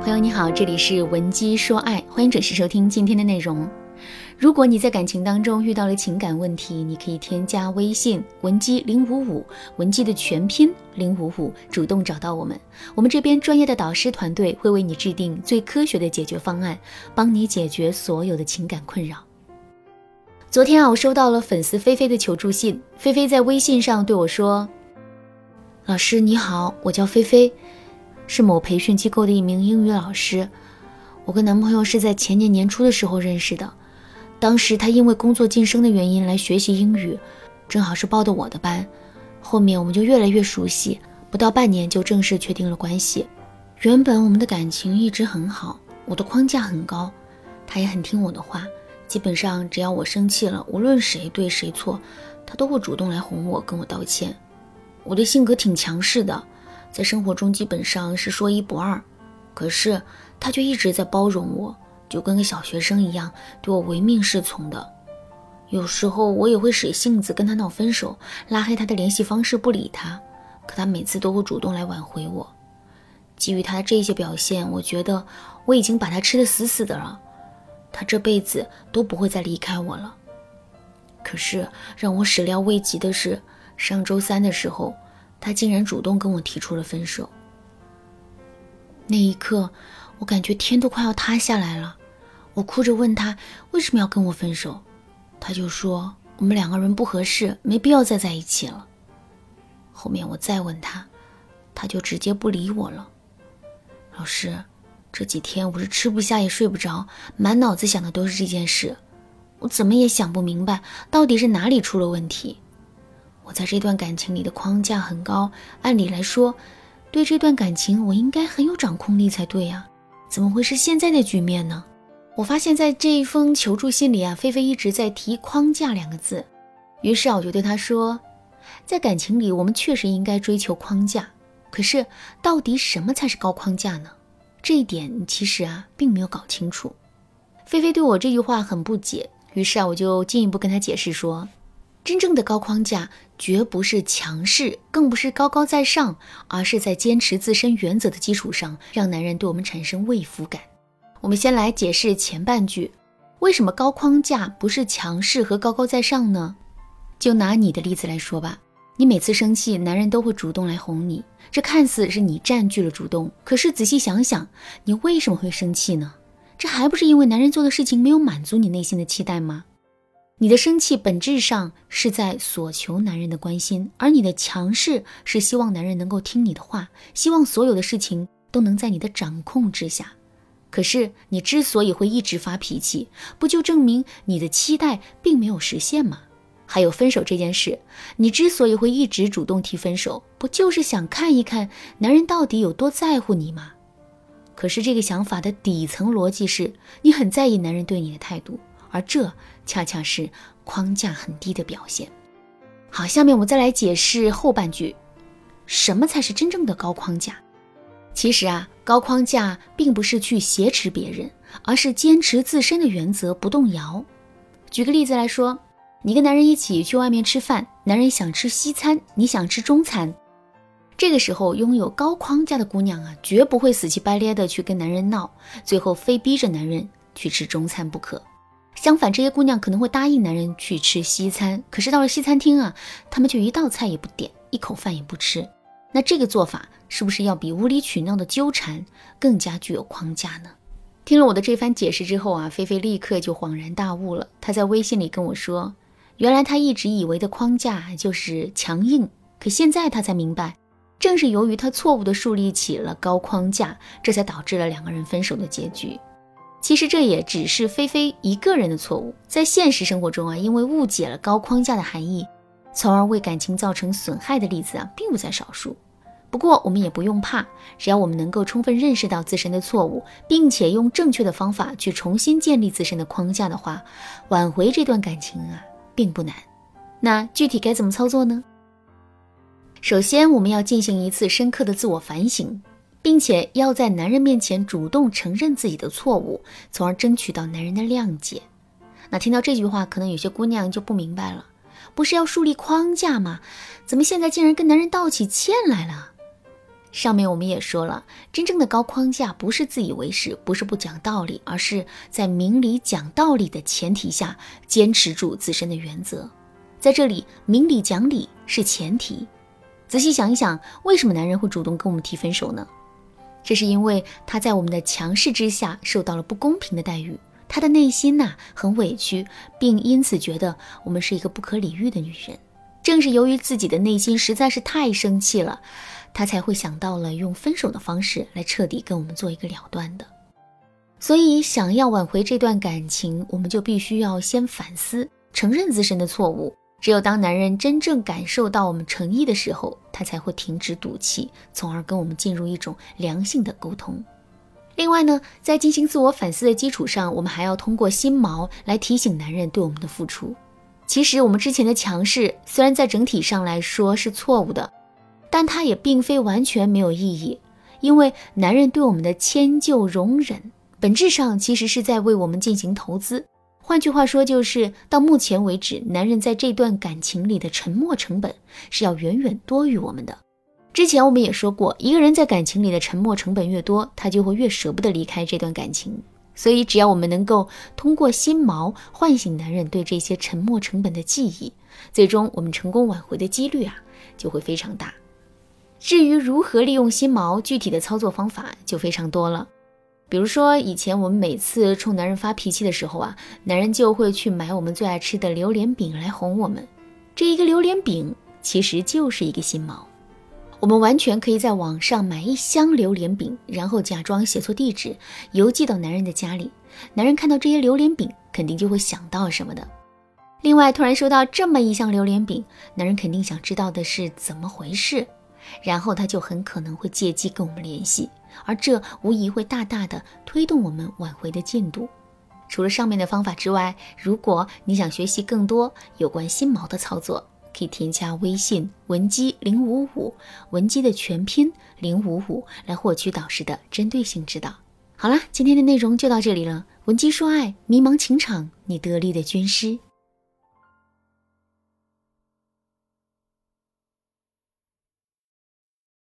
朋友你好，这里是文姬说爱，欢迎准时收听今天的内容。如果你在感情当中遇到了情感问题，你可以添加微信文姬零五五，文姬的全拼零五五，主动找到我们，我们这边专业的导师团队会为你制定最科学的解决方案，帮你解决所有的情感困扰。昨天啊，我收到了粉丝菲菲的求助信，菲菲在微信上对我说：“老师你好，我叫菲菲。”是某培训机构的一名英语老师，我跟男朋友是在前年年初的时候认识的。当时他因为工作晋升的原因来学习英语，正好是报的我的班。后面我们就越来越熟悉，不到半年就正式确定了关系。原本我们的感情一直很好，我的框架很高，他也很听我的话。基本上只要我生气了，无论谁对谁错，他都会主动来哄我，跟我道歉。我的性格挺强势的。在生活中基本上是说一不二，可是他却一直在包容我，就跟个小学生一样，对我唯命是从的。有时候我也会使性子跟他闹分手，拉黑他的联系方式，不理他，可他每次都会主动来挽回我。基于他的这些表现，我觉得我已经把他吃得死死的了，他这辈子都不会再离开我了。可是让我始料未及的是，上周三的时候。他竟然主动跟我提出了分手。那一刻，我感觉天都快要塌下来了。我哭着问他为什么要跟我分手，他就说我们两个人不合适，没必要再在一起了。后面我再问他，他就直接不理我了。老师，这几天我是吃不下也睡不着，满脑子想的都是这件事，我怎么也想不明白到底是哪里出了问题。我在这段感情里的框架很高，按理来说，对这段感情我应该很有掌控力才对呀，怎么会是现在的局面呢？我发现，在这一封求助信里啊，菲菲一直在提“框架”两个字，于是啊，我就对她说，在感情里，我们确实应该追求框架，可是到底什么才是高框架呢？这一点其实啊，并没有搞清楚。菲菲对我这句话很不解，于是啊，我就进一步跟她解释说。真正的高框架绝不是强势，更不是高高在上，而是在坚持自身原则的基础上，让男人对我们产生畏服感。我们先来解释前半句，为什么高框架不是强势和高高在上呢？就拿你的例子来说吧，你每次生气，男人都会主动来哄你，这看似是你占据了主动，可是仔细想想，你为什么会生气呢？这还不是因为男人做的事情没有满足你内心的期待吗？你的生气本质上是在索求男人的关心，而你的强势是希望男人能够听你的话，希望所有的事情都能在你的掌控之下。可是你之所以会一直发脾气，不就证明你的期待并没有实现吗？还有分手这件事，你之所以会一直主动提分手，不就是想看一看男人到底有多在乎你吗？可是这个想法的底层逻辑是你很在意男人对你的态度。而这恰恰是框架很低的表现。好，下面我们再来解释后半句，什么才是真正的高框架？其实啊，高框架并不是去挟持别人，而是坚持自身的原则不动摇。举个例子来说，你跟男人一起去外面吃饭，男人想吃西餐，你想吃中餐，这个时候拥有高框架的姑娘啊，绝不会死乞白咧的去跟男人闹，最后非逼着男人去吃中餐不可。相反，这些姑娘可能会答应男人去吃西餐，可是到了西餐厅啊，她们却一道菜也不点，一口饭也不吃。那这个做法是不是要比无理取闹的纠缠更加具有框架呢？听了我的这番解释之后啊，菲菲立刻就恍然大悟了。她在微信里跟我说，原来她一直以为的框架就是强硬，可现在她才明白，正是由于她错误的树立起了高框架，这才导致了两个人分手的结局。其实这也只是菲菲一个人的错误，在现实生活中啊，因为误解了高框架的含义，从而为感情造成损害的例子啊，并不在少数。不过我们也不用怕，只要我们能够充分认识到自身的错误，并且用正确的方法去重新建立自身的框架的话，挽回这段感情啊，并不难。那具体该怎么操作呢？首先，我们要进行一次深刻的自我反省。并且要在男人面前主动承认自己的错误，从而争取到男人的谅解。那听到这句话，可能有些姑娘就不明白了：不是要树立框架吗？怎么现在竟然跟男人道起歉来了？上面我们也说了，真正的高框架不是自以为是，不是不讲道理，而是在明理讲道理的前提下，坚持住自身的原则。在这里，明理讲理是前提。仔细想一想，为什么男人会主动跟我们提分手呢？这是因为他在我们的强势之下受到了不公平的待遇，他的内心呐很委屈，并因此觉得我们是一个不可理喻的女人。正是由于自己的内心实在是太生气了。他才会想到了用分手的方式来彻底跟我们做一个了断的。所以，想要挽回这段感情，我们就必须要先反思，承认自身的错误。只有当男人真正感受到我们诚意的时候，他才会停止赌气，从而跟我们进入一种良性的沟通。另外呢，在进行自我反思的基础上，我们还要通过心锚来提醒男人对我们的付出。其实，我们之前的强势虽然在整体上来说是错误的。但它也并非完全没有意义，因为男人对我们的迁就容忍，本质上其实是在为我们进行投资。换句话说，就是到目前为止，男人在这段感情里的沉默成本是要远远多于我们的。之前我们也说过，一个人在感情里的沉默成本越多，他就会越舍不得离开这段感情。所以，只要我们能够通过心锚唤醒男人对这些沉默成本的记忆，最终我们成功挽回的几率啊就会非常大。至于如何利用心锚，具体的操作方法就非常多了。比如说，以前我们每次冲男人发脾气的时候啊，男人就会去买我们最爱吃的榴莲饼来哄我们。这一个榴莲饼其实就是一个心锚。我们完全可以在网上买一箱榴莲饼，然后假装写错地址，邮寄到男人的家里。男人看到这些榴莲饼，肯定就会想到什么的。另外，突然收到这么一箱榴莲饼，男人肯定想知道的是怎么回事。然后他就很可能会借机跟我们联系，而这无疑会大大的推动我们挽回的进度。除了上面的方法之外，如果你想学习更多有关心锚的操作，可以添加微信文姬零五五，文姬的全拼零五五，来获取导师的针对性指导。好啦，今天的内容就到这里了。文姬说爱，迷茫情场，你得力的军师。